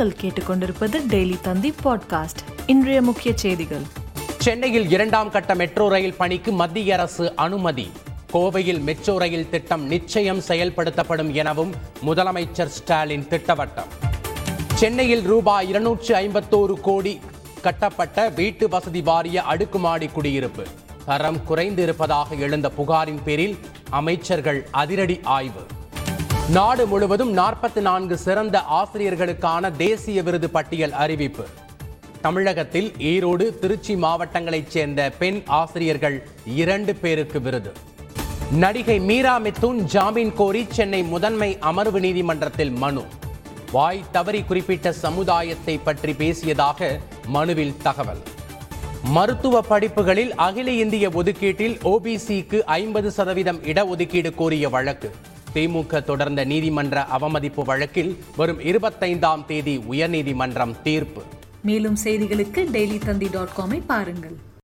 நீங்கள் கேட்டுக்கொண்டிருப்பது டெய்லி தந்தி பாட்காஸ்ட். இன்றைய முக்கிய செய்திகள். சென்னையில் இரண்டாம் கட்ட மெட்ரோ ரயில் பணிக்கு மத்திய அரசு அனுமதி. கோவையில் மெட்ரோ ரயில் திட்டம் நிச்சயம் செயல்படுத்தப்படும் எனவும் முதலமைச்சர் ஸ்டாலின் திட்டவட்டம். சென்னையில் ரூபாய் இருநூற்று ஐம்பத்தோரு கோடி கட்டப்பட்ட வீட்டு வசதி வாரிய அடுக்குமாடி குடியிருப்பு. தரம் குறைந்து இருப்பதாக எழுந்த புகாரின் பேரில் அமைச்சர்கள் அதிரடி ஆய்வு. நாடு முழுவதும் நாற்பத்தி நான்கு சிறந்த ஆசிரியர்களுக்கான தேசிய விருது பட்டியல் அறிவிப்பு. தமிழகத்தில் ஈரோடு திருச்சி மாவட்டங்களைச் சேர்ந்த பெண் ஆசிரியர்கள் இரண்டு பேருக்கு விருது. நடிகை மீரா மித்துன் ஜாமீன் கோரி சென்னை முதன்மை அமர்வு நீதிமன்றத்தில் மனு. வாய் தவறி குறிப்பிட்ட சமுதாயத்தை பற்றி பேசியதாக மனுவில் தகவல். மருத்துவ படிப்புகளில் அகில இந்திய ஒதுக்கீட்டில் ஓபிசிக்கு ஐம்பது சதவீதம் இடஒதுக்கீடு கோரிய வழக்கு. திமுக தொடர்ந்த நீதிமன்ற அவமதிப்பு வழக்கில் வரும் இருபத்தைந்தாம் தேதி உயர்நீதிமன்றம் தீர்ப்பு. மேலும் செய்திகளுக்கு டெய்லி தந்தி டாட் காமை பாருங்கள்.